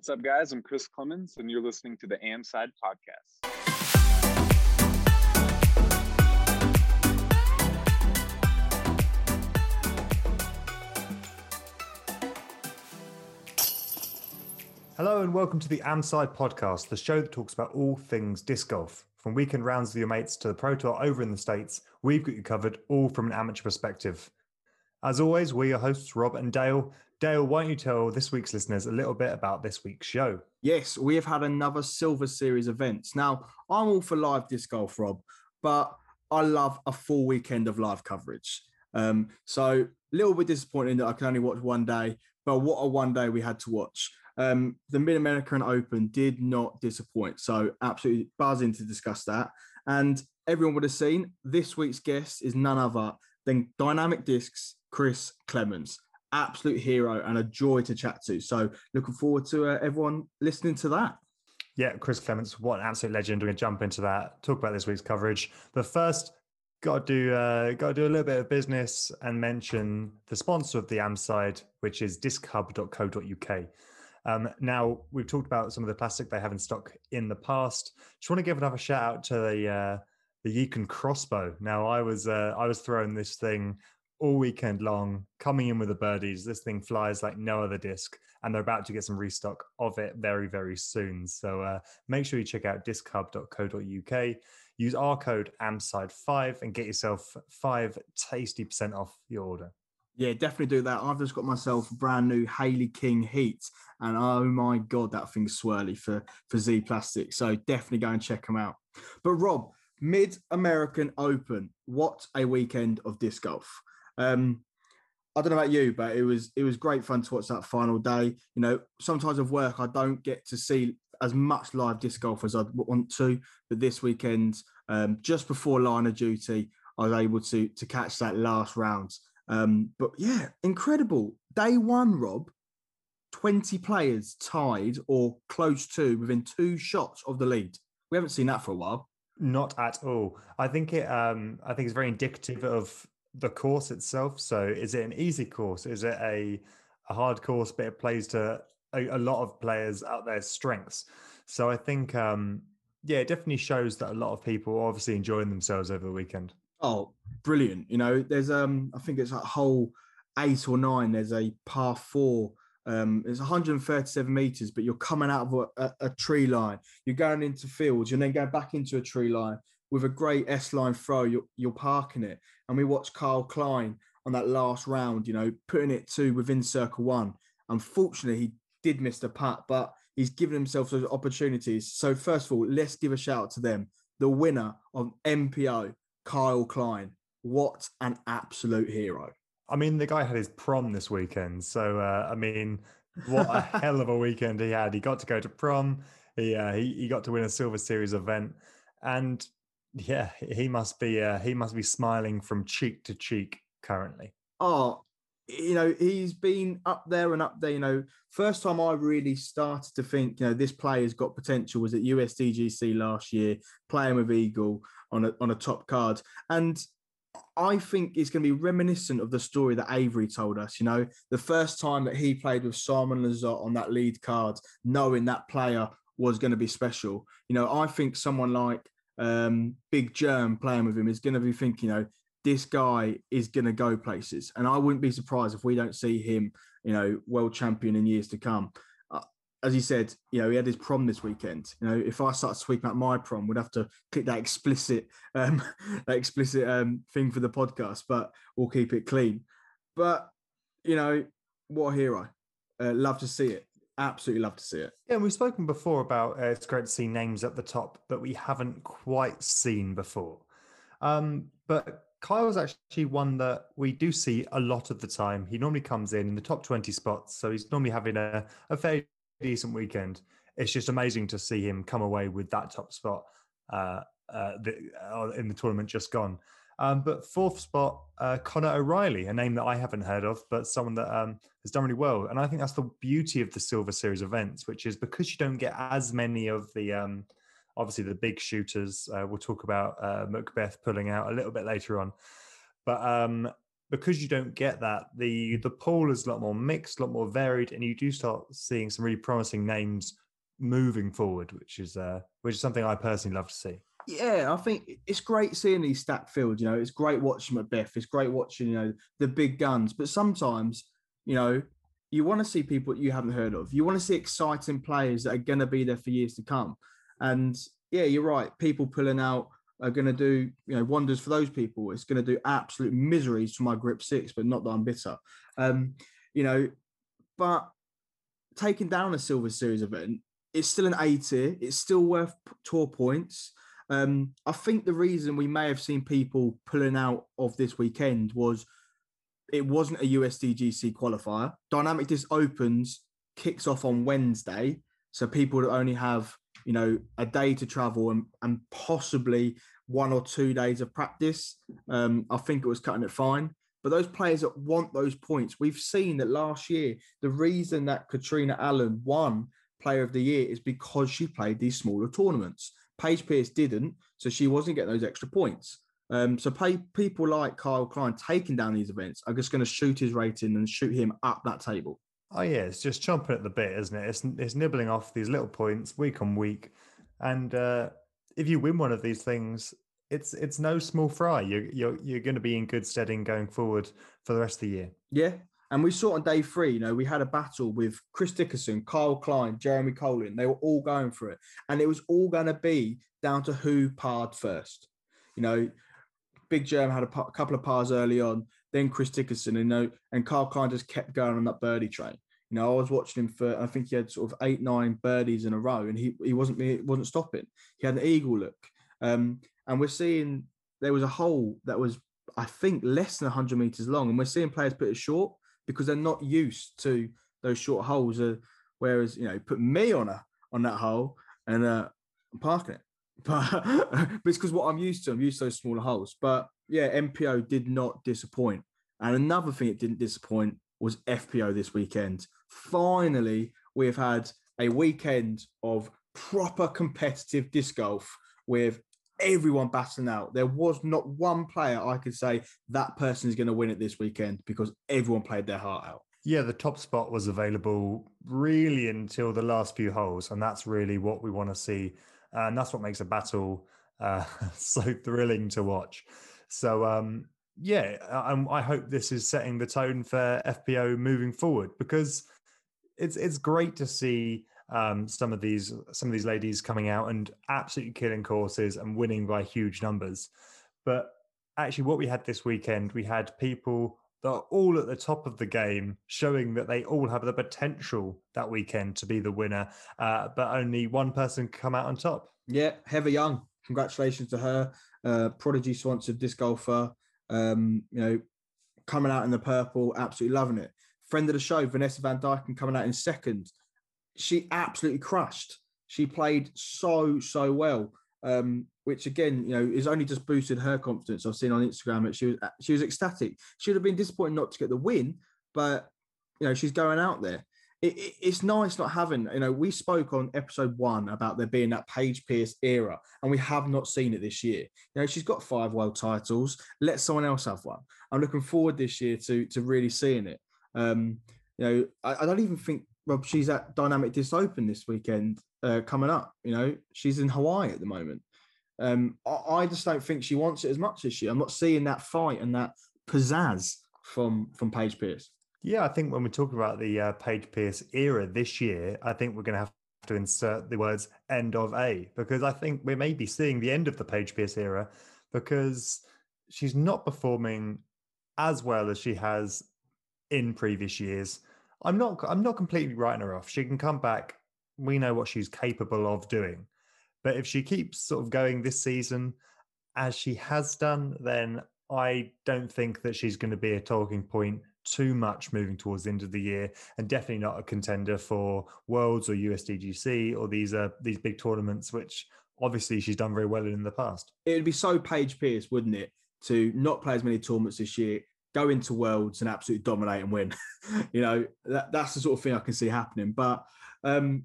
What's up, guys? I'm Chris Clemons, and you're listening to the AmSide Podcast. Hello and welcome to the AmSide Podcast, the show that talks about all things disc golf. From weekend rounds with your mates to the Pro Tour over in the States, we've got you covered all from an amateur perspective. As always, we're your hosts, Rob and Dale. Dale, why don't you tell this week's listeners a little bit about this week's show? Yes, we have had another Silver Series events. Now, I'm all for live disc golf, Rob, but I love a full weekend of live coverage. Um, so, a little bit disappointing that I can only watch one day, but what a one day we had to watch. Um, the Mid American Open did not disappoint. So, absolutely buzzing to discuss that. And everyone would have seen this week's guest is none other than Dynamic Discs Chris Clemons. Absolute hero and a joy to chat to. So looking forward to uh, everyone listening to that. Yeah, Chris Clemons, what an absolute legend. We're going to jump into that, talk about this week's coverage. But first, got to do uh, got to do a little bit of business and mention the sponsor of the AM side, which is dischub.co.uk. Um, now we've talked about some of the plastic they have in stock in the past. Just want to give another shout out to the uh, the Yukon crossbow. Now I was uh, I was throwing this thing all weekend long, coming in with the birdies. This thing flies like no other disc, and they're about to get some restock of it very, very soon. So uh, make sure you check out dischub.co.uk. Use our code AMSIDE5 and get yourself five tasty percent off your order. Yeah, definitely do that. I've just got myself brand new Hailey King Heat, and oh my god, that thing's swirly for for Z Plastic. So definitely go and check them out. But Rob, Mid American Open, what a weekend of disc golf! Um, I don't know about you, but it was it was great fun to watch that final day. You know, sometimes of work I don't get to see as much live disc golf as I'd want to, but this weekend, um, just before line of duty, I was able to to catch that last round. Um, but yeah, incredible day one, Rob. 20 players tied or close to within two shots of the lead. We haven't seen that for a while. Not at all. I think it. Um, I think it's very indicative of the course itself. So, is it an easy course? Is it a a hard course, but it plays to a, a lot of players out their strengths? So, I think, um, yeah, it definitely shows that a lot of people are obviously enjoying themselves over the weekend. Oh, brilliant! You know, there's um, I think it's a whole eight or nine. There's a par four. Um, it's 137 meters, but you're coming out of a, a, a tree line. You're going into fields. You're then going back into a tree line with a great S line throw, you're, you're parking it. And we watched Kyle Klein on that last round, you know, putting it to within circle one. Unfortunately, he did miss the putt, but he's given himself those opportunities. So, first of all, let's give a shout out to them. The winner of MPO, Kyle Klein. What an absolute hero. I mean, the guy had his prom this weekend. So, uh, I mean, what a hell of a weekend he had. He got to go to prom. He, uh, he, he got to win a Silver Series event. And yeah, he must be uh, he must be smiling from cheek to cheek currently. Oh, you know, he's been up there and up there. You know, first time I really started to think, you know, this player's got potential was at USDGC last year, playing with Eagle on a on a top card, and I think it's going to be reminiscent of the story that Avery told us. You know, the first time that he played with Simon Lizotte on that lead card, knowing that player was going to be special. You know, I think someone like um, Big Jerm playing with him is going to be thinking, you know, this guy is going to go places. And I wouldn't be surprised if we don't see him, you know, world champion in years to come. Uh, as he said, you know, he had his prom this weekend. You know, if I start sweeping out my prom, we'd have to click that explicit, um, that explicit um, thing for the podcast, but we'll keep it clean. But, you know, what a hero. Uh, love to see it absolutely love to see it. Yeah, we've spoken before about uh, it's great to see names at the top that we haven't quite seen before. Um, but Kyle's actually one that we do see a lot of the time. He normally comes in in the top 20 spots, so he's normally having a, a fairly decent weekend. It's just amazing to see him come away with that top spot uh, uh, the, uh, in the tournament just gone. Um, but fourth spot, uh, Connor O'Reilly, a name that I haven't heard of, but someone that um, has done really well. And I think that's the beauty of the Silver Series events, which is because you don't get as many of the, um, obviously, the big shooters. Uh, we'll talk about uh, McBeth pulling out a little bit later on. But um, because you don't get that, the the pool is a lot more mixed, a lot more varied, and you do start seeing some really promising names moving forward, which is uh, which is something I personally love to see. Yeah, I think it's great seeing these stacked fields. You know, it's great watching McBeth. It's great watching you know the big guns. But sometimes, you know, you want to see people you haven't heard of. You want to see exciting players that are going to be there for years to come. And yeah, you're right. People pulling out are going to do you know wonders for those people. It's going to do absolute miseries to my grip six, but not that I'm bitter. Um, you know, but taking down a Silver Series event, it's still an A tier. It's still worth tour points. Um, I think the reason we may have seen people pulling out of this weekend was it wasn't a USDGC qualifier. Dynamic Disc Opens kicks off on Wednesday, so people only have you know a day to travel and, and possibly one or two days of practice. Um, I think it was cutting it fine. But those players that want those points, we've seen that last year, the reason that Catrina Allen won Player of the Year is because she played these smaller tournaments. Paige Pierce didn't, so she wasn't getting those extra points. Um, so pay, people like Kyle Klein taking down these events are just going to shoot his rating and shoot him up that table. Oh yeah, it's just chomping at the bit, isn't it? It's it's nibbling off these little points week on week, and uh, if you win one of these things, it's it's no small fry. You're you're you're going to be in good steading going forward for the rest of the year. Yeah, and we saw on day three, you know, we had a battle with Chris Dickerson, Kyle Klein, Jeremy Koling. They were all going for it, and it was all going to be down to who parred first. You know, Big Jerm had a, a couple of pars early on, then Chris Dickerson, and you know, and Kyle Klein just kept going on that birdie train. You know, I was watching him for I think he had sort of eight, nine birdies in a row, and he he wasn't he wasn't stopping. He had an eagle look, um, and we're seeing there was a hole that was I think less than 100 meters long, and we're seeing players put it short because they're not used to those short holes. Uh, whereas you know, put me on a on that hole and uh, I'm parking it. But, but it's because what I'm used to. I'm used to those smaller holes. But yeah, MPO did not disappoint. And another thing it didn't disappoint was FPO this weekend. Finally, we've had a weekend of proper competitive disc golf with everyone battling out. There was not one player I could say that person is going to win it this weekend because everyone played their heart out. Yeah, the top spot was available really until the last few holes, and that's really what we want to see, and that's what makes a battle uh, so thrilling to watch. So, um, yeah, I, I hope this is setting the tone for FPO moving forward because it's it's great to see um, some of these some of these ladies coming out and absolutely killing courses and winning by huge numbers. But actually, what we had this weekend, we had people that are all at the top of the game, showing that they all have the potential that weekend to be the winner, uh, but only one person come out on top. Yeah, Heather Young, congratulations to her, uh, prodigy sponsored disc golfer. Um, you know, coming out in the purple, absolutely loving it. Friend of the show, Vanessa Van Dyken, coming out in second she absolutely crushed. She played so so well, um, which again, you know, is only just boosted her confidence. I've seen on Instagram that she was she was ecstatic. She would have been disappointed not to get the win, but you know, she's going out there. It, it, it's nice not having, you know, we spoke on episode one about there being that Paige Pierce era, and we have not seen it this year. You know, she's got five world titles. Let someone else have one. I'm looking forward this year to to really seeing it. Um, you know, I, I don't even think Rob, she's at Dynamic Disc Open this weekend uh, coming up. You know, she's in Hawaii at the moment. Um, I, I, just don't think she wants it as much as she. I'm not seeing that fight and that pizzazz from from Paige Pierce. Yeah, I think when we talk about the uh, Paige Pierce era this year, I think we're going to have to insert the words "end of A" because I think we may be seeing the end of the Paige Pierce era because she's not performing as well as she has in previous years. I'm not I'm not completely writing her off. She can come back. We know what she's capable of doing. But if she keeps sort of going this season as she has done, then I don't think that she's going to be a talking point too much moving towards the end of the year, and definitely not a contender for Worlds or USDGC or these uh, these big tournaments, which obviously she's done very well in, the past. It would be so Paige Pierce, wouldn't it, to not play as many tournaments this year, go into worlds and absolutely dominate and win. you know, that, that's the sort of thing I can see happening. But um,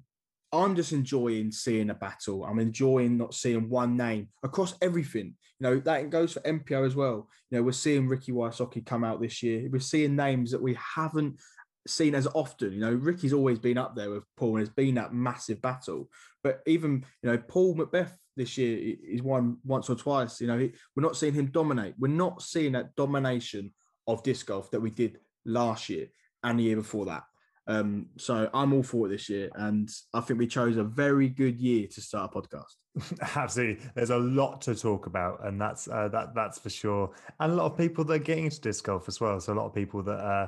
I'm just enjoying seeing a battle. I'm enjoying not seeing one name across everything. You know, that goes for MPO as well. You know, we're seeing Ricky Wysocki come out this year. We're seeing names that we haven't seen as often. You know, Ricky's always been up there with Paul and has been that massive battle. But even, you know, Paul McBeth this year he's won once or twice. You know, we're not seeing him dominate. We're not seeing that domination of disc golf that we did last year and the year before that. Um, so I'm all for it this year, and I think we chose a very good year to start a podcast. Absolutely, there's a lot to talk about, and that's uh, that that's for sure. And a lot of people that are getting into disc golf as well. So a lot of people that uh,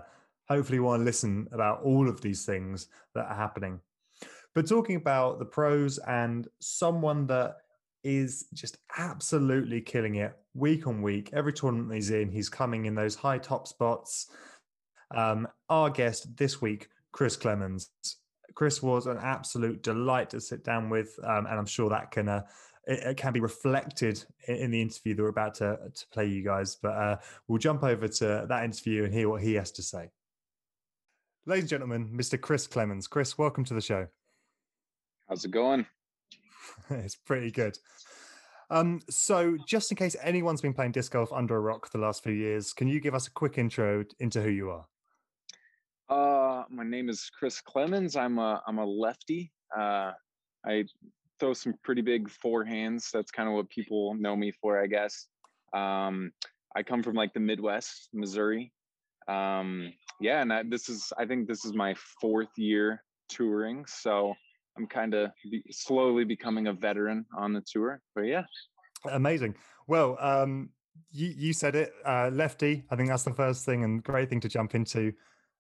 hopefully want to listen about all of these things that are happening. But talking about the pros and someone that is just absolutely killing it week on week. Every tournament he's in, he's coming in those high top spots. Um, our guest this week Chris Clemons. Chris was an absolute delight to sit down with, um, and I'm sure that can uh, it, it, can be reflected in, in, the interview that we're about to, to play you guys. But uh, we'll jump over to that interview and hear what he has to say. Ladies and gentlemen, Mr. Chris Clemons. Chris, welcome to the show. How's it going? it's pretty good. Um, so, just in case anyone's been playing disc golf under a rock the last few years, can you give us a quick intro into who you are? Uh, my name is Chris Clemons. I'm a I'm a lefty. Uh, I throw some pretty big forehands. That's kind of what people know me for, I guess. Um, I come from like the Midwest, Missouri. Um, yeah, and I, this is I think this is my fourth year touring, so I'm kind of be, slowly becoming a veteran on the tour. But yeah, amazing. Well, um, you you said it, uh, lefty. I think that's the first thing and great thing to jump into.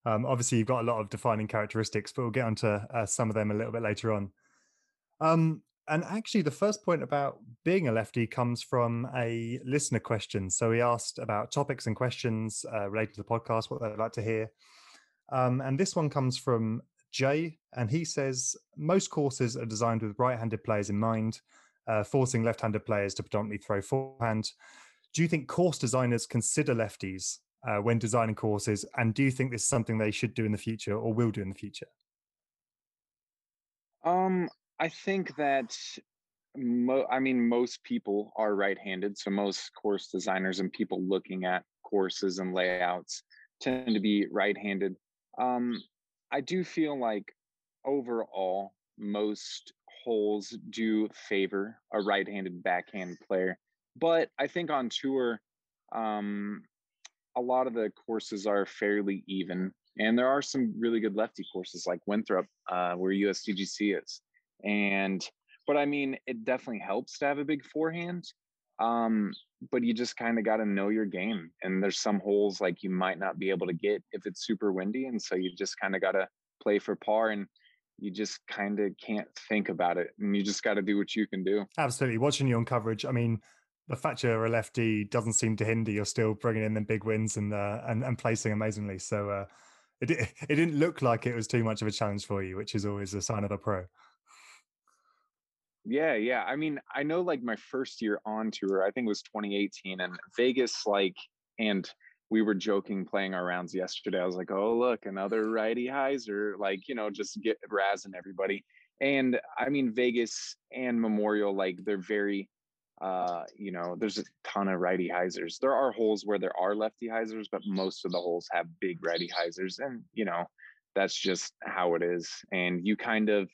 Um, obviously, you've got a lot of defining characteristics, but we'll get onto uh, some of them a little bit later on. Um, and actually, the first point about being a lefty comes from a listener question. So he asked about topics and questions uh, related to the podcast, what they'd like to hear. Um, and this one comes from Jay, and he says most courses are designed with right-handed players in mind, uh, forcing left-handed players to predominantly throw forehand. Do you think course designers consider lefties uh, when designing courses? And do you think this is something they should do in the future or will do in the future? Um, I think that mo- I mean most people are right-handed, so most course designers and people looking at courses and layouts tend to be right-handed. Um, I do feel like overall most holes do favor a right-handed backhand player, but I think on tour, um, a lot of the courses are fairly even. And there are some really good lefty courses like Winthrop, uh, where USDGC is. And, but I mean, it definitely helps to have a big forehand. Um, but you just kind of got to know your game. And there's some holes like you might not be able to get if it's super windy. And so you just kind of got to play for par and you just kind of can't think about it. And you just got to do what you can do. Absolutely. Watching you on coverage, I mean, the fact you're a lefty doesn't seem to hinder. You're still bringing in the big wins and uh, and, and placing amazingly. So uh, it it didn't look like it was too much of a challenge for you, which is always a sign of a pro. Yeah, yeah. I mean, I know like my first year on tour, I think it was 2018, and Vegas, like, and we were joking playing our rounds yesterday. I was like, oh look, another righty hyzer, like you know, just get razzing everybody. And I mean, Vegas and Memorial, like they're very uh, you know, there's a ton of righty hyzers. There are holes where there are lefty hyzers, but most of the holes have big righty hyzers. And, you know, that's just how it is. And you kind of,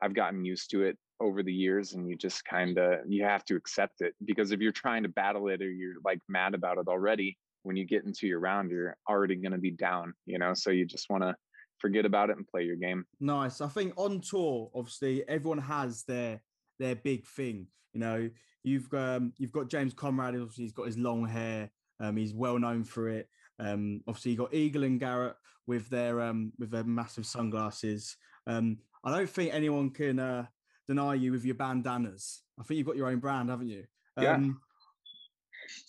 I've gotten used to it over the years and you just kind of, you have to accept it because if you're trying to battle it or you're like mad about it already, when you get into your round, you're already going to be down, you know? So you just want to forget about it and play your game. Nice. I think on tour, obviously, everyone has their, their big thing. You know, You've um, you've got James Conrad. Obviously, he's got his long hair. Um, he's well known for it. Um, obviously, you got Eagle and Garrett with their um, with their massive sunglasses. Um, I don't think anyone can uh, deny you with your bandanas. I think you've got your own brand, haven't you? yeah. Um,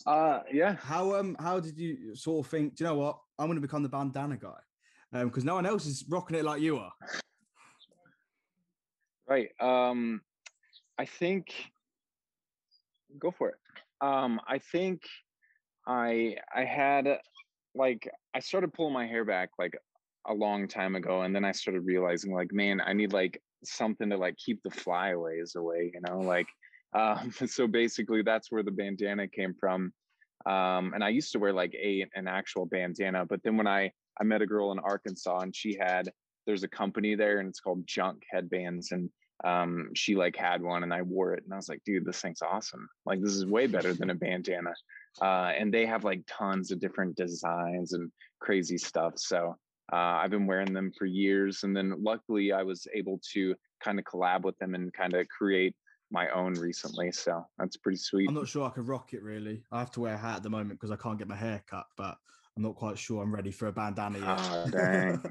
uh, yeah. How um how did you sort of think? Do you know what? I'm going to become the bandana guy because no one else is rocking it like you are. Right. Um, I think go for it. Um, I think I I had like I started pulling my hair back like a long time ago, and then I started realizing like, man, I need like something to like keep the flyaways away, you know, like um, so basically that's where the bandana came from. Um, and I used to wear like a an actual bandana, but then when I I met a girl in Arkansas and she had there's a company there and it's called Junk Headbands and um, she like had one and I wore it and I was like, dude, this thing's awesome. Like this is way better than a bandana. Uh, and they have like tons of different designs and crazy stuff. So uh, I've been wearing them for years. And then luckily I was able to kind of collab with them and kind of create my own recently. So that's pretty sweet. I'm not sure I can rock it really. I have to wear a hat at the moment because I can't get my hair cut, but I'm not quite sure I'm ready for a bandana yet. Oh, dang.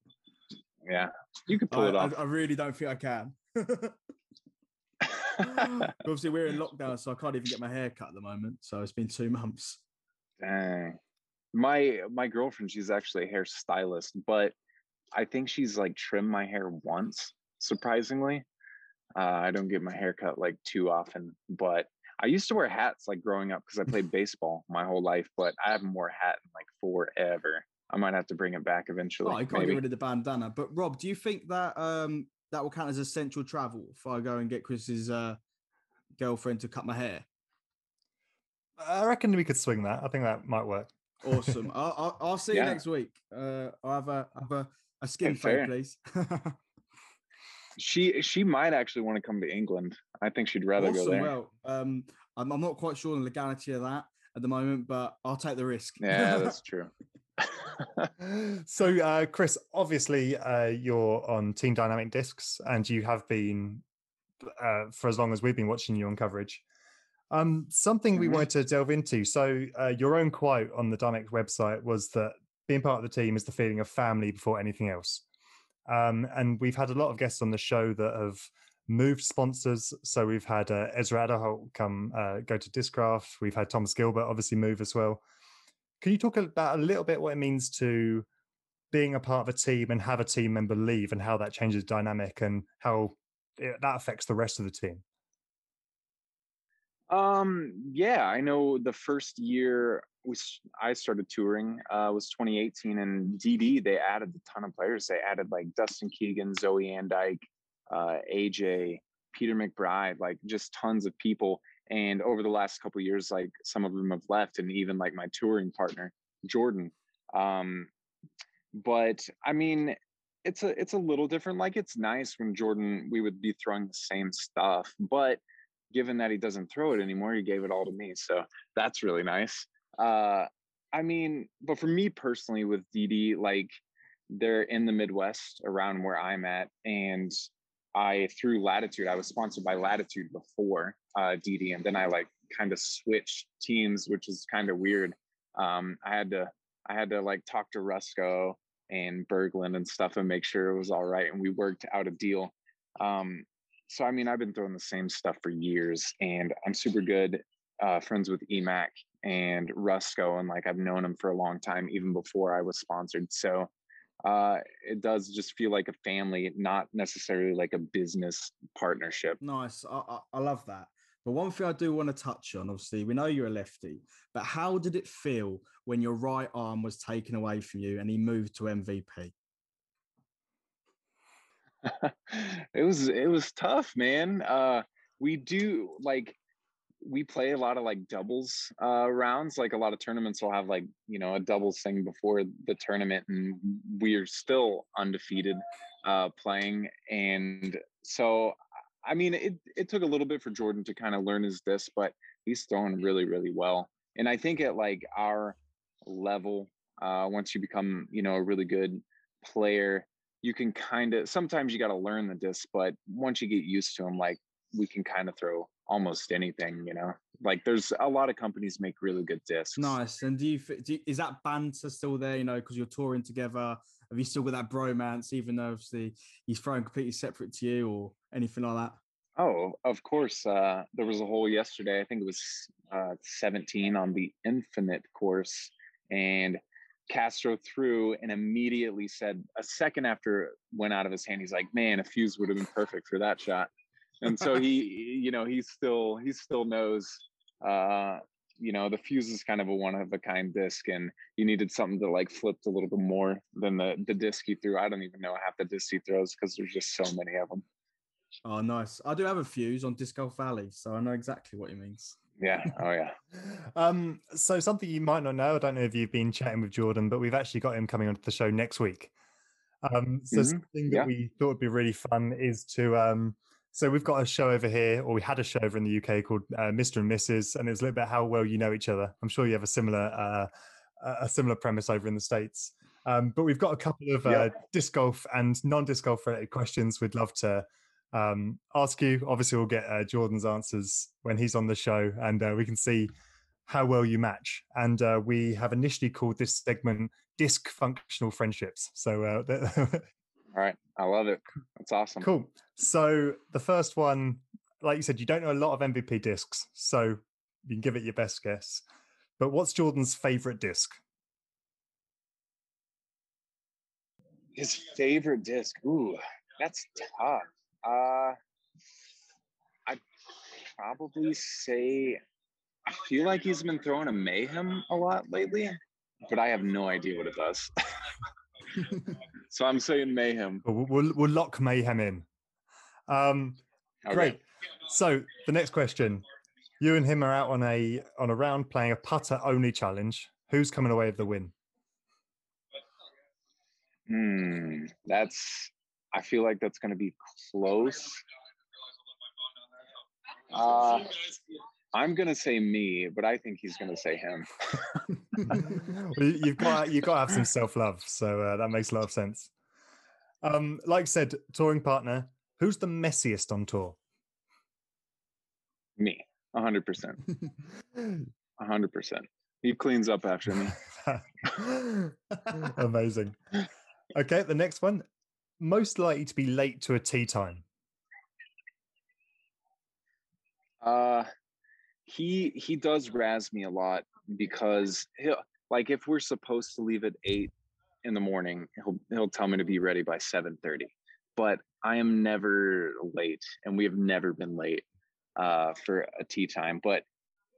yeah, you can pull I, it off. I, I really don't think I can. Obviously, we're in lockdown, so I can't even get my hair cut at the moment. So it's been two months. Dang. My my girlfriend, she's actually a hairstylist, but I think she's like trimmed my hair once, surprisingly. Uh, I don't get my hair cut like too often, but I used to wear hats like growing up because I played baseball my whole life, but I haven't worn a hat in like forever. I might have to bring it back eventually. Oh, you can't maybe. get rid of the bandana. But Rob, do you think that um that will count as essential travel if I go and get Chris's uh, girlfriend to cut my hair? I reckon we could swing that. I think that might work. Awesome. I'll, I'll, I'll see Yeah. you next week. Uh, I'll have a have a, a skin Okay, fade, please. She she might actually want to come to England. I think she'd rather go there. Well, um, I'm, I'm not quite sure on the legality of that at the moment, but I'll take the risk. yeah, that's true. so, uh, Chris, obviously, uh, you're on Team Dynamic Discs, and you have been uh, for as long as we've been watching you on coverage. Um, something we Mhm. wanted to delve into. So, uh, your own quote on the Dynamic website was that being part of the team is the feeling of family before anything else. Um, and we've had a lot of guests on the show that have moved sponsors. So we've had uh, Ezra Aderhold come uh, go to Discraft. We've had Thomas Gilbert obviously move as well. Can you talk about a little bit what it means to being a part of a team and have a team member leave and how that changes dynamic and how it, that affects the rest of the team? Um, yeah, I know the first year we I started touring uh, was 2018, and DD they added a ton of players. They added like Dustin Keegan, Zoe Andyke, uh, AJ, Peter McBride, like just tons of people. And over the last couple years, like some of them have left, and even like my touring partner Jordan. Um, but I mean, it's a it's a little different. Like it's nice when Jordan we would be throwing the same stuff, but given that he doesn't throw it anymore, he gave it all to me. So that's really nice. Uh, I mean, but for me personally, with DD, like they're in the Midwest around where I'm at, and I through Latitude, I was sponsored by Latitude before uh, DD, and then I like kind of switched teams, which is kind of weird. Um, I had to I had to like talk to Rusco and Berglund and stuff and make sure it was all right, and we worked out a deal. Um, so I mean, I've been throwing the same stuff for years, and I'm super good uh, friends with Emac and Rusco, and like I've known him for a long time, even before I was sponsored. So uh, it does just feel like a family, not necessarily like a business partnership. Nice. I, I, I love that. But one thing I do want to touch on, obviously, we know you're a lefty, but how did it feel when your right arm was taken away from you and he moved to MVP? it was it was tough, man. Uh, we do like we play a lot of like doubles uh, rounds. Like a lot of tournaments will have like you know a doubles thing before the tournament, and we're still undefeated uh, playing. And so, I mean, it it took a little bit for Jordan to kind of learn his disc, but he's throwing really really well. And I think at like our level, uh, once you become you know a really good player you can kind of sometimes you got to learn the disc but once you get used to them like we can kind of throw almost anything you know like there's a lot of companies make really good discs Nice. And do you, do you is that banter still there? You know, because you're touring together. Have you still got that bromance, even though obviously he's throwing completely separate to you or anything like that? oh of course uh there was a hole yesterday i think it was uh 17 on the infinite course and Castro threw and immediately said a second after it went out of his hand, he's like, "Man, a fuse would have been perfect for that shot." And so he, you know, he still he still knows uh, you know the fuse is kind of a one of a kind disc and you needed something that like flipped a little bit more than the the disc he threw i don't even know half the disc he throws because there's just so many of them Oh, nice. I do have a fuse on Disc Golf Valley, so I know exactly what he means. Yeah oh yeah Um, so something you might not know, I don't know if you've been chatting with Jordan, but we've actually got him coming onto the show next week. Um, so Mhm, something that yeah. we thought would be really fun is to um, so we've got a show over here, or we had a show over in the UK called uh, Mr. and Mrs. and it was a little bit how well you know each other. I'm sure you have a similar uh, a- a similar premise over in the states. Um, but we've got a couple of uh, Yeah. disc golf and non-disc golf related questions we'd love to um, ask you. Obviously, we'll get uh, Jordan's answers when he's on the show, and uh, we can see how well you match. And uh, we have initially called this segment "Disc Functional Friendships." So, uh, all right i love it that's awesome cool. So, the first one, like you said, you don't know a lot of MVP discs, so you can give it your best guess. But what's Jordan's favorite disc? his favorite disc ooh that's tough uh i'd probably say i feel like he's been throwing a mayhem a lot lately but i have no idea what it does so i'm saying mayhem We'll, we'll, we'll lock mayhem in. Um, Okay. Great. So the next question: You and him are out on a on a round playing a putter only challenge. Who's coming away with the win? Hmm, that's. I feel like that's going to be close. Uh, I'm going to say me, but I think he's going to say him. Well, you- you've got you've got to have some self love, so uh, that makes a lot of sense. Um, like I said, touring partner. Who's the messiest on tour? Me, hundred percent, hundred percent. He cleans up after me. Amazing. Okay, the next one. Most likely to be late to a tea time. Uh, he he does razz me a lot because he'll like if we're supposed to leave at eight in the morning, he'll he'll tell me to be ready by seven thirty. But I am never late, and we have never been late uh, for a tea time. But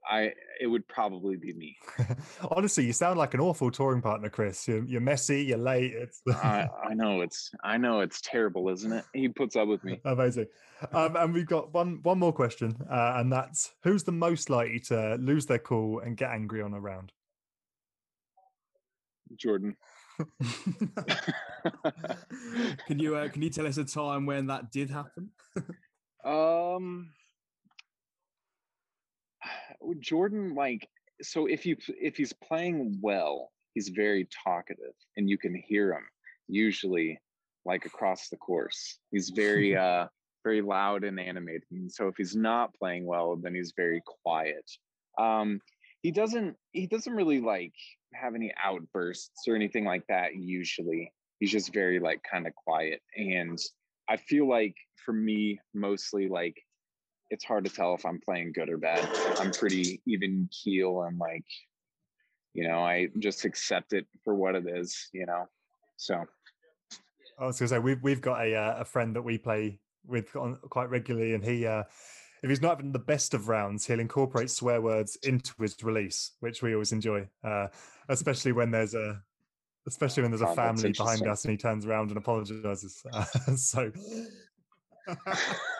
I it would probably be me. Honestly, you sound like an awful touring partner, Chris. You're, you're messy, you're late. It's I, I know it's I know it's terrible, isn't it? He puts up with me. amazing. Um, and we've got one one more question, uh, and that's who's the most likely to lose their cool and get angry on a round? Jordan. can you uh, can you tell us a time when that did happen? Um, with Jordan, like, so if you if he's playing well, he's very talkative, and you can hear him usually, like across the course. He's very uh very loud and animated. And so if he's not playing well, then he's very quiet. Um, he doesn't he doesn't really like have any outbursts or anything like that. Usually, he's just very like kind of quiet and I feel like for me, mostly like it's hard to tell if I'm playing good or bad. I'm pretty even keel and like, you know, I just accept it for what it is, you know. So I was to say we've we've got a uh, a friend that we play with on, quite regularly, and he uh, if he's not having the best of rounds, he'll incorporate swear words into his release, which we always enjoy, uh, especially when there's a especially when there's a Oh, family behind us and he turns around and apologizes. Uh, so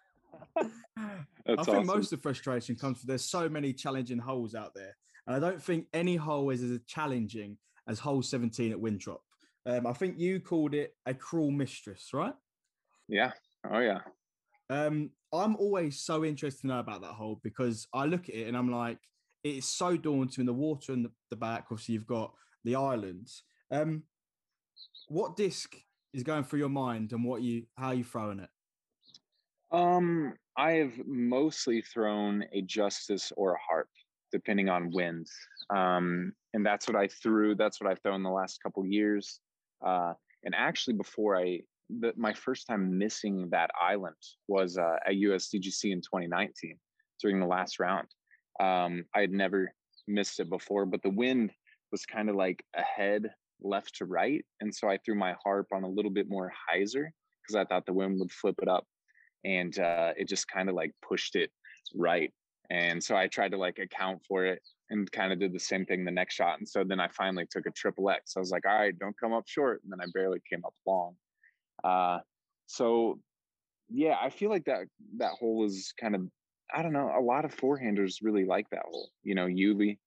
I think awesome. most of the frustration comes from there's so many challenging holes out there, and I don't think any hole is as challenging as hole 17 at Winthrop. Um, I think you called it a cruel mistress, right? yeah. Oh yeah. Um, I'm always so interested to know about that hole because I look at it and I'm like, it's so daunting. The water in the, the back, obviously, you've got the islands. Um, what disc is going through your mind and what you how you throwing it? Um, I have mostly thrown a justice or a harp, depending on wind. Um, and that's what I threw. That's what I've thrown the last couple years. Uh, and actually, before I, the, my first time missing that island was uh, at USDGC in 2019 during the last round. Um, I had never missed it before, but the wind was kind of like ahead, left to right, and so I threw my harp on a little bit more hyzer because I thought the wind would flip it up and uh, it just kind of like pushed it right and so i tried to like account for it and kind of did the same thing the next shot. And so then I finally took a triple X. I was like, all right, don't come up short. And then I barely came up long. Uh, so yeah, I feel like that that hole is kind of I don't know. A lot of forehanders really like that hole. You know, Yuli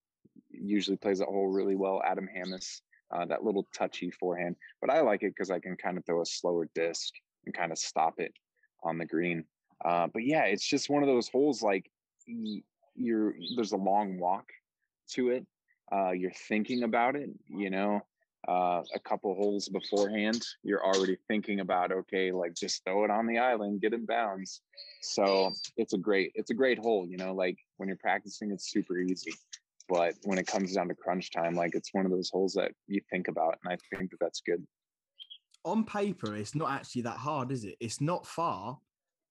usually plays that hole really well. Adam Hammes, uh, that little touchy forehand, but I like it because I can kind of throw a slower disc and kind of stop it on the green. Uh, but yeah, it's just one of those holes like you're there's a long walk to it. Uh, you're thinking about it, you know, uh, a couple holes beforehand, you're already thinking about okay, like just throw it on the island, get in bounds. So it's a great, it's a great hole. You know, like when you're practicing, it's super easy, but when it comes down to crunch time, like it's one of those holes that you think about, and I think that that's good. On paper, it's not actually that hard, is it? It's not far.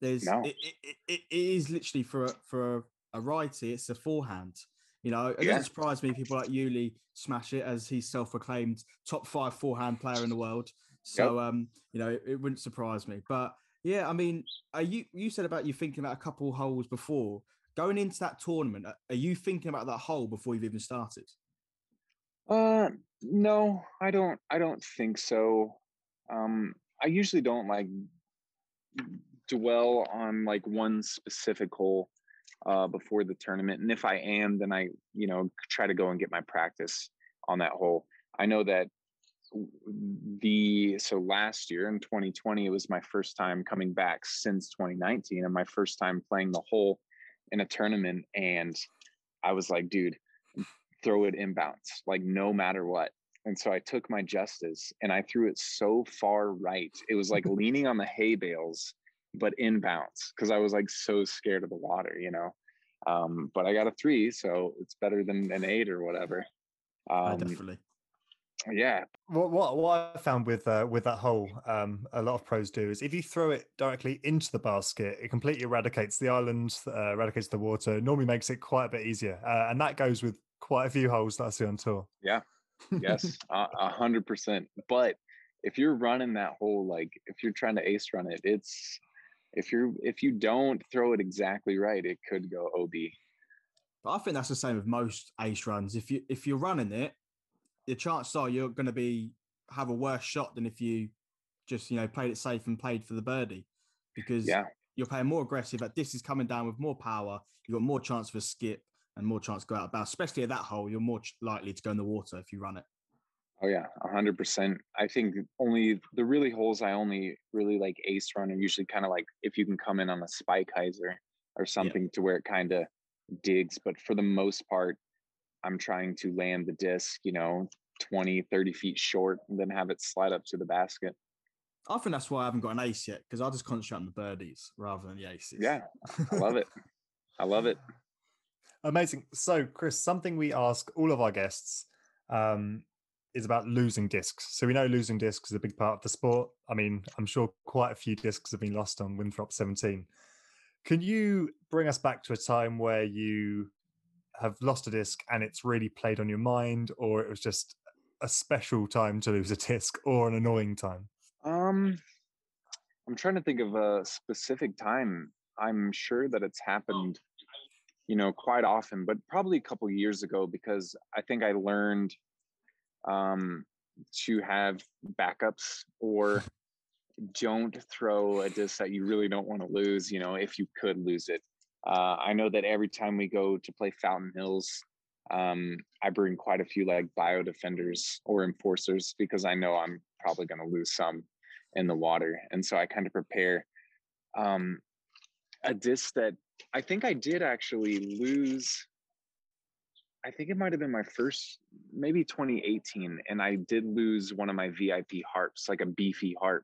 There's, no. it, it, it, it is literally for a, for a, righty, it's a forehand. You know, it yeah. doesn't surprise me people like Yuli smash it as he's self-proclaimed top five forehand player in the world. So, yep. um, you know, it, it, wouldn't surprise me. But yeah, I mean, are you you said about you thinking about a couple holes before going into that tournament? Are you thinking about that hole before you've even started? Uh, no, I don't. I don't think so. Um, I usually don't like dwell on like one specific hole uh, before the tournament. And if I am, then I, you know, try to go and get my practice on that hole. I know that the so last year in 2020 it was my first time coming back since 2019 and my first time playing the hole in a tournament and i was like dude throw it inbounds like no matter what and so i took my justice and i threw it so far right it was like leaning on the hay bales but inbounds because I was like so scared of the water, you know. Um, but I got a three, so it's better than an eight or whatever. Um, definitely. Yeah. What what what I found with uh, with that hole, um, a lot of pros do is if you throw it directly into the basket, it completely eradicates the island, uh, eradicates the water. Normally makes it quite a bit easier, uh, and that goes with quite a few holes that I see on tour. Yeah. Yes, a hundred percent. But if you're running that hole, like if you're trying to ace run it, it's if you're if you don't throw it exactly right, it could go OB. But I think that's the same with most ace runs. If you if you're running it, the chances are you're going to be have a worse shot than if you just you know played it safe and played for the birdie, because yeah. you're playing more aggressive. That this is coming down with more power. You've got more chance for a skip and more chance to go out of bounds. Especially at that hole, you're more likely to go in the water if you run it. Oh yeah, hundred percent. I think only the really holes I only really like ace run are usually kind of like if you can come in on a spike hyzer or something yeah. to where it kind of digs. But for the most part, I'm trying to land the disc, you know, 20, 30 feet short and then have it slide up to the basket. I think that's why I haven't got an ace yet because I just concentrate on the birdies rather than the aces. Yeah, I love it. I love it. Amazing. So, Chris, something we ask all of our guests um, is about losing discs. So we know losing discs is a big part of the sport. I mean, I'm sure quite a few discs have been lost on Winthrop 17. Can you bring us back to a time where you have lost a disc and it's really played on your mind, or it was just a special time to lose a disc, or an annoying time? Um, I'm trying to think of a specific time. I'm sure that it's happened, you know, quite often, but probably a couple years ago because I think I learned um, to have backups or don't throw a disc that you really don't want to lose, you know, if you could lose it. Uh, I know that every time we go to play Fountain Hills, um, I bring quite a few like bio defenders or enforcers because I know I'm probably going to lose some in the water. And so I kind of prepare um, a disc that I think I did actually lose I think it might have been my first, maybe 2018, and I did lose one of my VIP harps, like a beefy harp.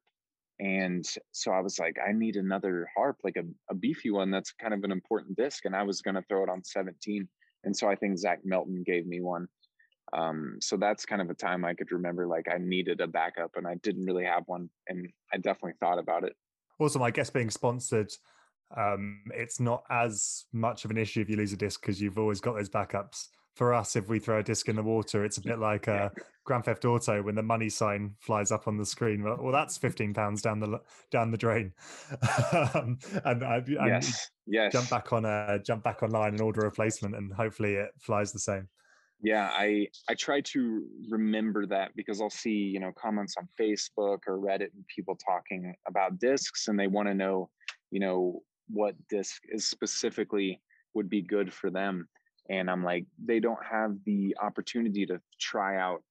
And so I was like, I need another harp, like a, a beefy one that's kind of an important disc. And I was going to throw it on 17. And so I think Zach Melton gave me one. Um, so that's kind of a time I could remember like I needed a backup and I didn't really have one. And I definitely thought about it. Also, I guess being sponsored, um, it's not as much of an issue if you lose a disc because you've always got those backups for us, if we throw a disc in the water, it's a bit like uh, Grand Theft Auto when the money sign flies up on the screen. Well, well that's fifteen pounds down the down the drain, um, and, I, and yes, yes. jump back on a jump back online and order a replacement, and hopefully it flies the same. Yeah, I I try to remember that because I'll see you know comments on Facebook or Reddit and people talking about discs, and they want to know you know what disc is specifically would be good for them and i'm like they don't have the opportunity to try out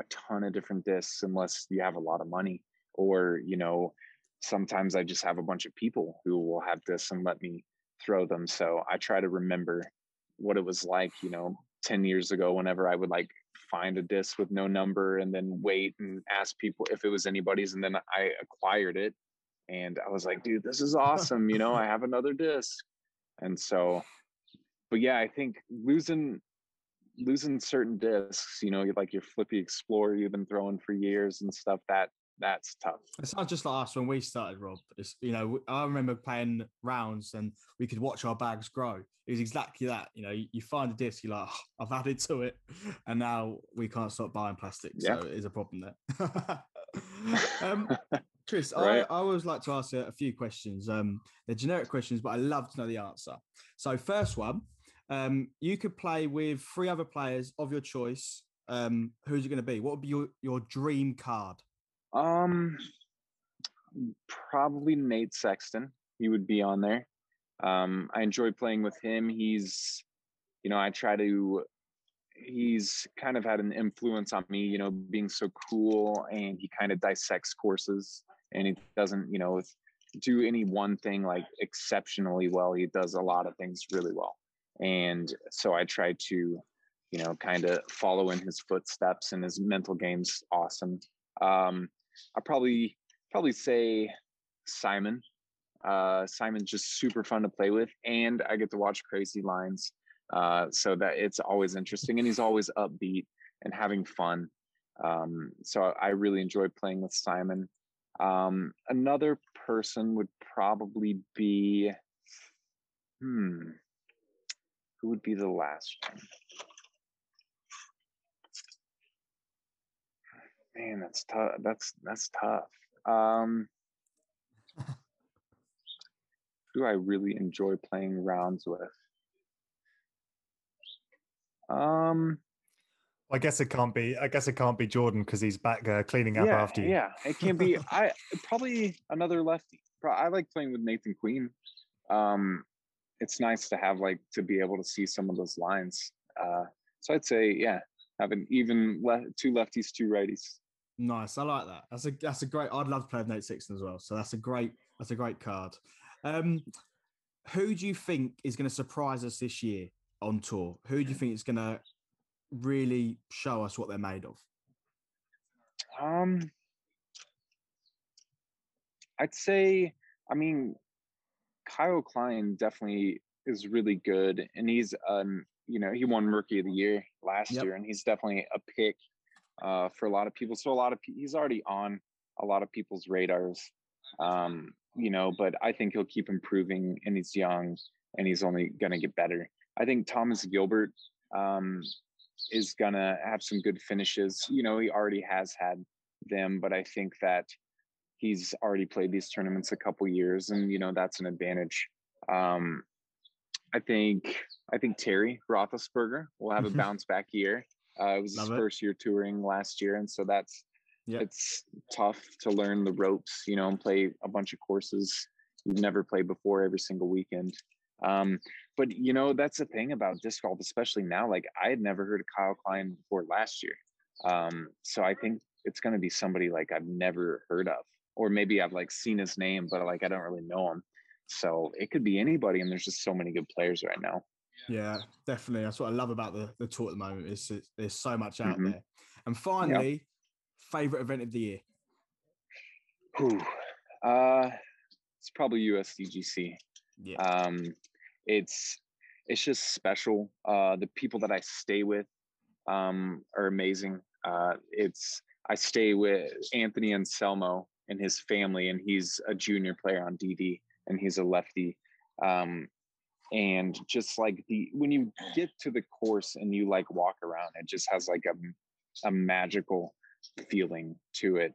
a ton of different discs unless you have a lot of money or you know sometimes i just have a bunch of people who will have discs and let me throw them so i try to remember what it was like you know 10 years ago whenever i would like find a disc with no number and then wait and ask people if it was anybody's and then i acquired it and i was like dude this is awesome you know i have another disc and so but yeah, I think losing losing certain discs, you know, like your Flippy Explorer you've been throwing for years and stuff, that that's tough. It's not just like us when we started, Rob. It's you know, I remember playing rounds and we could watch our bags grow. It was exactly that. You know, you, find a disc, you're like, oh, I've added to it, and now we can't stop buying plastic. So it is a problem there. um, Chris, right. I, I, always like to ask a, a few questions. Um, they're generic questions, but I love to know the answer. So, first one, um, you could play with three other players of your choice. Um, who's it going to be? What would be your, your dream card? Um, probably Nate Sexton. He would be on there. Um, I enjoy playing with him. He's, you know, I try to. He's kind of had an influence on me, you know, being so cool, and he kind of dissects courses, and he doesn't, you know, do any one thing like exceptionally well. He does a lot of things really well and so i try to you know kind of follow in his footsteps and his mental game's awesome um i probably probably say simon uh simon's just super fun to play with and i get to watch crazy lines uh so that it's always interesting and he's always upbeat and having fun um so i really enjoy playing with simon um another person would probably be hmm who would be the last one? Man, that's tough. That's that's tough. Um, who I really enjoy playing rounds with. Um, I guess it can't be. I guess it can't be Jordan because he's back uh, cleaning up yeah, after you. Yeah, it can be. I probably another lefty. I like playing with Nathan Queen. Um, it's nice to have like to be able to see some of those lines. Uh, so I'd say, yeah, having even le- two lefties, two righties. Nice, I like that. That's a that's a great. I'd love to play with Nate Sexton as well. So that's a great that's a great card. Um, who do you think is going to surprise us this year on tour? Who do you think is going to really show us what they're made of? Um, I'd say, I mean, Kyle Klein definitely is really good, and he's um you know he won Rookie of the Year last yep. year, and he's definitely a pick uh, for a lot of people. So a lot of he's already on a lot of people's radars, um, you know. But I think he'll keep improving, and he's young, and he's only going to get better. I think Thomas Gilbert um, is going to have some good finishes. You know, he already has had them, but I think that he's already played these tournaments a couple years, and you know that's an advantage. Um, I think I think Terry Roethlisberger will have a bounce back year. Uh, it was Love his it. first year touring last year, and so that's yep. it's tough to learn the ropes, you know, and play a bunch of courses you've never played before every single weekend. Um, but you know, that's the thing about disc golf, especially now. Like I had never heard of Kyle Klein before last year, um, so I think it's going to be somebody like I've never heard of or maybe I've like seen his name, but like I don't really know him. So it could be anybody, and there's just so many good players right now. Yeah, definitely. That's what I love about the the tour at the moment. Is there's so much out mm-hmm. there. And finally, yep. favorite event of the year. Whew. Uh, it's probably USDGC. Yeah. Um, it's it's just special. Uh, the people that I stay with um, are amazing. Uh, it's I stay with Anthony Anselmo, and his family, and he's a junior player on DD, and he's a lefty. Um, and just like the when you get to the course and you like walk around it just has like a, a magical feeling to it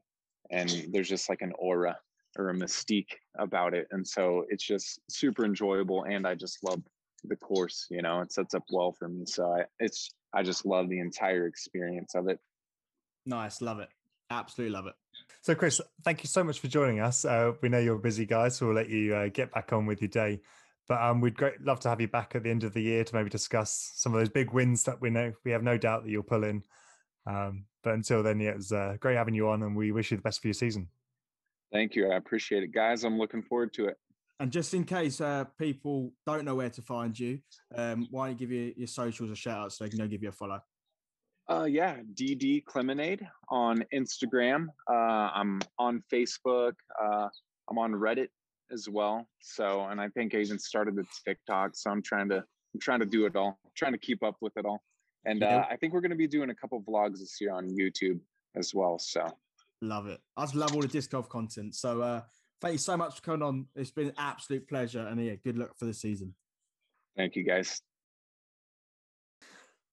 and there's just like an aura or a mystique about it and so it's just super enjoyable and i just love the course you know it sets up well for me so I, it's i just love the entire experience of it. Nice love it. Absolutely love it. So chris thank you so much for joining us. Uh, we know you're busy guy so we'll let you uh, get back on with your day. But um, we'd great love to have you back at the end of the year to maybe discuss some of those big wins that we know we have no doubt that you'll pull in. Um, but until then yeah it was uh, great having you on and we wish you the best for your season thank you i appreciate it guys i'm looking forward to it and just in case uh, people don't know where to find you, um, why don't you give your, your socials a shout out so they can go give you a follow? Uh, yeah, DD Clemonade on Instagram. Uh, I'm on Facebook. Uh, I'm on Reddit as well. So, and I think I even started the TikTok. So I'm trying to, I'm trying to do it all. I'm trying to keep up with it all. And uh, I think we're going to be doing a couple vlogs this year on YouTube as well. So love it. I just love all the disc golf content. So uh, thank you so much for coming on. It's been an absolute pleasure. And yeah, good luck for the season. Thank you, guys.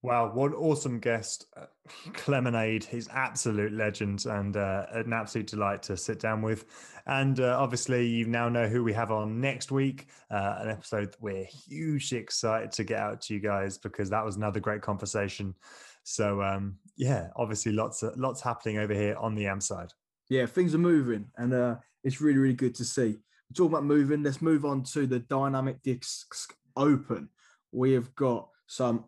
Wow, what an awesome guest. Uh, Clemonade, he's absolute legend and uh, an absolute delight to sit down with. And uh, obviously, you now know who we have on next week, uh, an episode that we're hugely excited to get out to you guys because that was another great conversation. So, um, yeah, obviously, lots of, lots happening over here on the AM side. Yeah, things are moving, and uh, it's really, really good to see. We're talking about moving. Let's move on to the Dynamic Discs Open. We have got some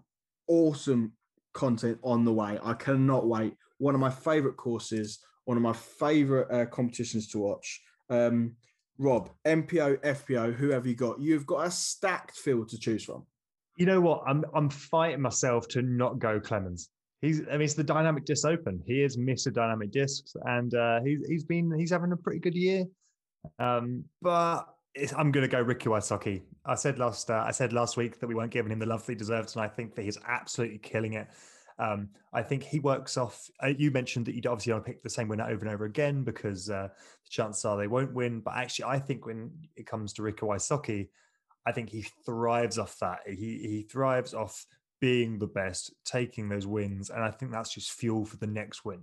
awesome content on the way. I cannot wait. One of my favorite courses, one of my favorite uh, competitions to watch. Um, Rob, MPO, FPO, who have you got? You've got a stacked field to choose from. You know what? I'm I'm fighting myself to not go Clemons. He's I mean it's the dynamic disc open. He is Mr. Dynamic Discs, and uh, he's he's been he's having a pretty good year. Um, but I'm going to go Ricky Wysocki. I said last uh, I said last week that we weren't giving him the love that he deserves, and I think that he's absolutely killing it. Um, I think he works off. Uh, you mentioned that you obviously want to pick the same winner over and over again because uh, the chances are they won't win. But actually, I think when it comes to Ricky Wysocki, I think he thrives off that. He he thrives off being the best, taking those wins, and I think that's just fuel for the next win.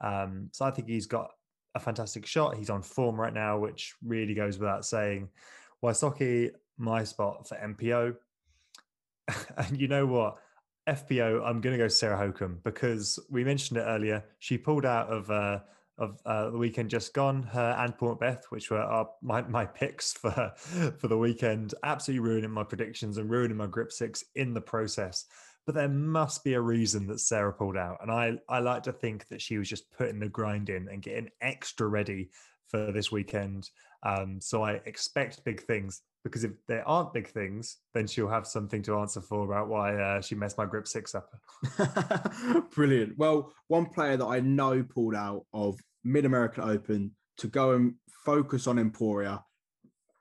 Um, so I think he's got a fantastic shot. He's on form right now, which really goes without saying. Wysocki, my spot for MPO. and you know what? FPO, I'm going to go Sarah Hokom because we mentioned it earlier. She pulled out of uh, of uh, the weekend just gone. Her and Paul McBeth, which were our, my my picks for for the weekend, absolutely ruining my predictions and ruining my grip six in the process but there must be a reason that Sarah pulled out. And I, I like to think that she was just putting the grind in and getting extra ready for this weekend. Um, so I expect big things because if there aren't big things, then she'll have something to answer for about why uh, she messed my grip six up. Brilliant. Well, one player that I know pulled out of Mid American Open to go and focus on Emporia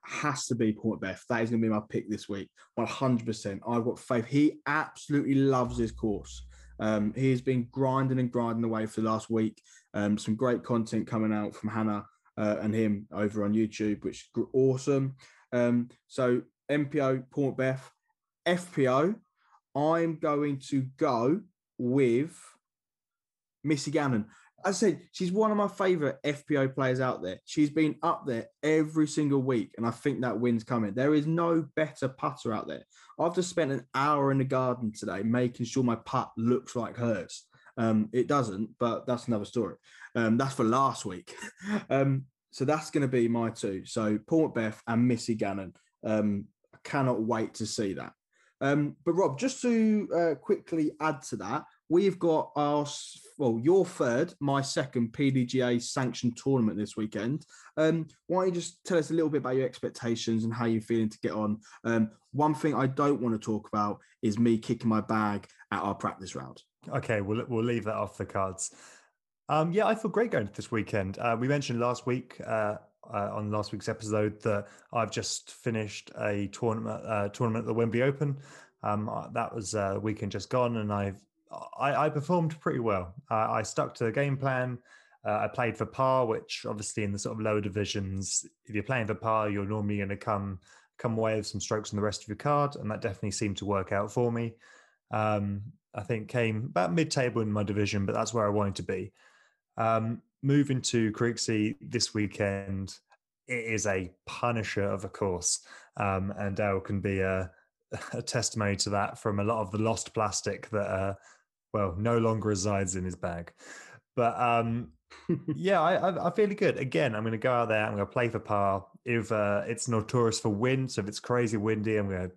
has to be Paul McBeth. That is going to be my pick this week, 100%. I've got faith. He absolutely loves his course. Um, he has been grinding and grinding away for the last week. Um, some great content coming out from Hannah uh, and him over on YouTube, which is awesome. Um, so MPO, Paul McBeth, FPO, I'm going to go with Missy Gannon. I said she's one of my favorite FPO players out there. She's been up there every single week, and I think that win's coming. There is no better putter out there. I've just spent an hour in the garden today making sure my putt looks like hers. Um, it doesn't, but that's another story. Um, that's for last week. um, so that's going to be my two. So Paul McBeth and Missy Gannon. Um, I cannot wait to see that. Um, but Rob, just to uh, quickly add to that, we've got our well, your third, my second PDGA sanctioned tournament this weekend. Um, why don't you just tell us a little bit about your expectations and how you're feeling to get on? Um, one thing I don't want to talk about is me kicking my bag at our practice round. Okay, we'll we'll leave that off the cards. Um, yeah, I feel great going this weekend. Uh, we mentioned last week uh, uh, on last week's episode that I've just finished a tournament uh, tournament at the Wembley Open. Um, uh, that was a weekend just gone, and I've I, I performed pretty well. Uh, I stuck to the game plan. Uh, I played for par, which obviously in the sort of lower divisions, if you're playing for par, you're normally going to come come away with some strokes on the rest of your card, and that definitely seemed to work out for me. Um, I think came about mid-table in my division, but that's where I wanted to be. Um, moving to Creeksea this weekend, it is a punisher of a course, um, and Dale can be a, a, testimony to that from a lot of the lost plastic that, uh, well, no longer resides in his bag. But um, yeah, I, I, I feel good. Again, I'm going to go out there. I'm going to play for par. If uh, it's notorious for wind, so if it's crazy windy, I'm going to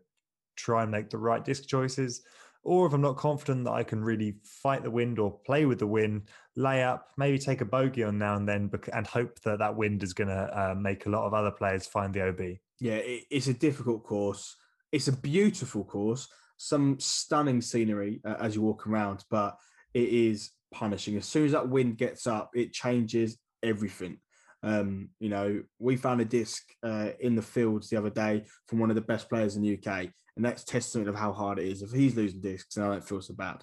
try and make the right disc choices. Or if I'm not confident that I can really fight the wind or play with the wind, lay up, maybe take a bogey on now and then, and hope that that wind is going to uh, make a lot of other players find the OB. Yeah, it's a difficult course. It's a beautiful course, some stunning scenery uh, as you walk around, but it is punishing. As soon as that wind gets up, it changes everything. Um, you know, we found a disc uh, in the fields the other day from one of the best players in the UK, and that's testament of how hard it is. If he's losing discs, and I don't feel so bad.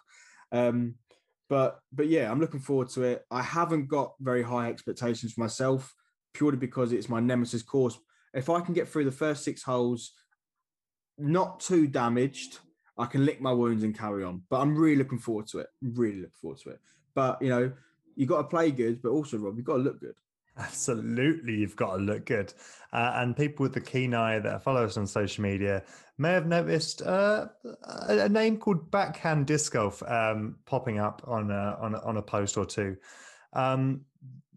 Um, but but yeah, I'm looking forward to it. I haven't got very high expectations for myself, purely because it's my nemesis course. If I can get through the first six holes, not too damaged, I can lick my wounds and carry on. But I'm really looking forward to it. Really looking forward to it. But you know, you got to play good, but also Rob, you've got to look good. Absolutely, you've got to look good. Uh, and people with the keen eye that follow us on social media may have noticed uh, a, name called Backhand Disc Golf um, popping up on a, on a, on a post or two. Um,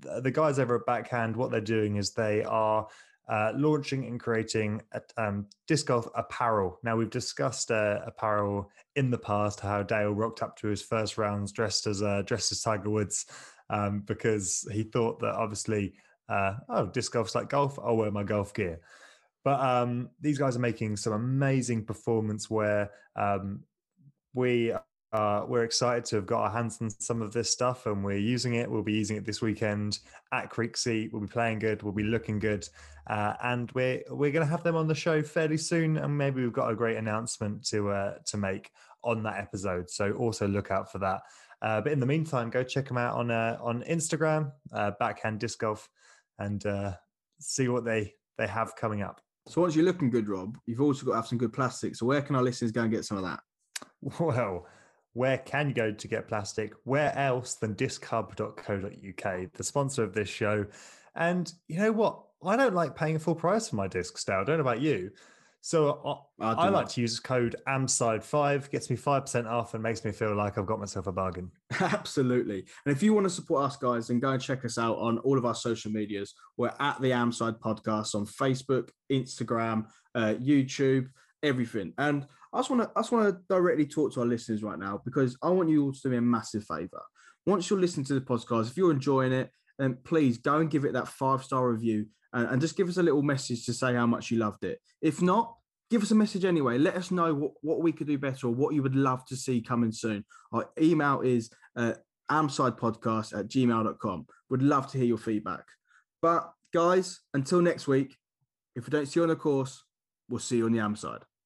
the, guys over at Backhand, what they're doing is they are uh, launching and creating a, um, disc golf apparel. Now we've discussed uh, apparel in the past, how Dale rocked up to his first rounds dressed as uh, dressed as Tiger Woods um, because he thought that obviously, uh, oh, disc golf's like golf. I'll wear my golf gear. But um, these guys are making some amazing performance wear. Um, we uh, we're excited to have got our hands on some of this stuff and we're using it. We'll be using it this weekend at Creeksea. We'll be playing good. We'll be looking good. Uh, and we're, we're going to have them on the show fairly soon. And maybe we've got a great announcement to, uh, to make on that episode. So also look out for that. Uh, but in the meantime, go check them out on, uh, on Instagram, uh, Backhand Disc Golf, and uh, see what they, they have coming up. So once you're looking good, Rob, you've also got to have some good plastic. So where can our listeners go and get some of that? Well, where can you go to get plastic? Where else than dischub.co.uk, the sponsor of this show? And you know what? I don't like paying full price for my discs now. I don't know about you. So I, I like to use code AMSIDE5, gets me 5% off and makes me feel like I've got myself a bargain. Absolutely. And if you want to support us, guys, then go and check us out on all of our social medias. We're at the Amside Podcast on Facebook, Instagram, uh, YouTube, everything. And I just want to I just want to directly talk to our listeners right now because I want you all to do me a massive favor. Once you're listening to the podcast, if you're enjoying it, then please go and give it that five star review and, and just give us a little message to say how much you loved it. If not, give us a message anyway. Let us know what, what we could do better or what you would love to see coming soon. Our email is uh, amsidepodcast at gmail.com. Would love to hear your feedback. But guys, until next week, if we don't see you on the course, we'll see you on the am side.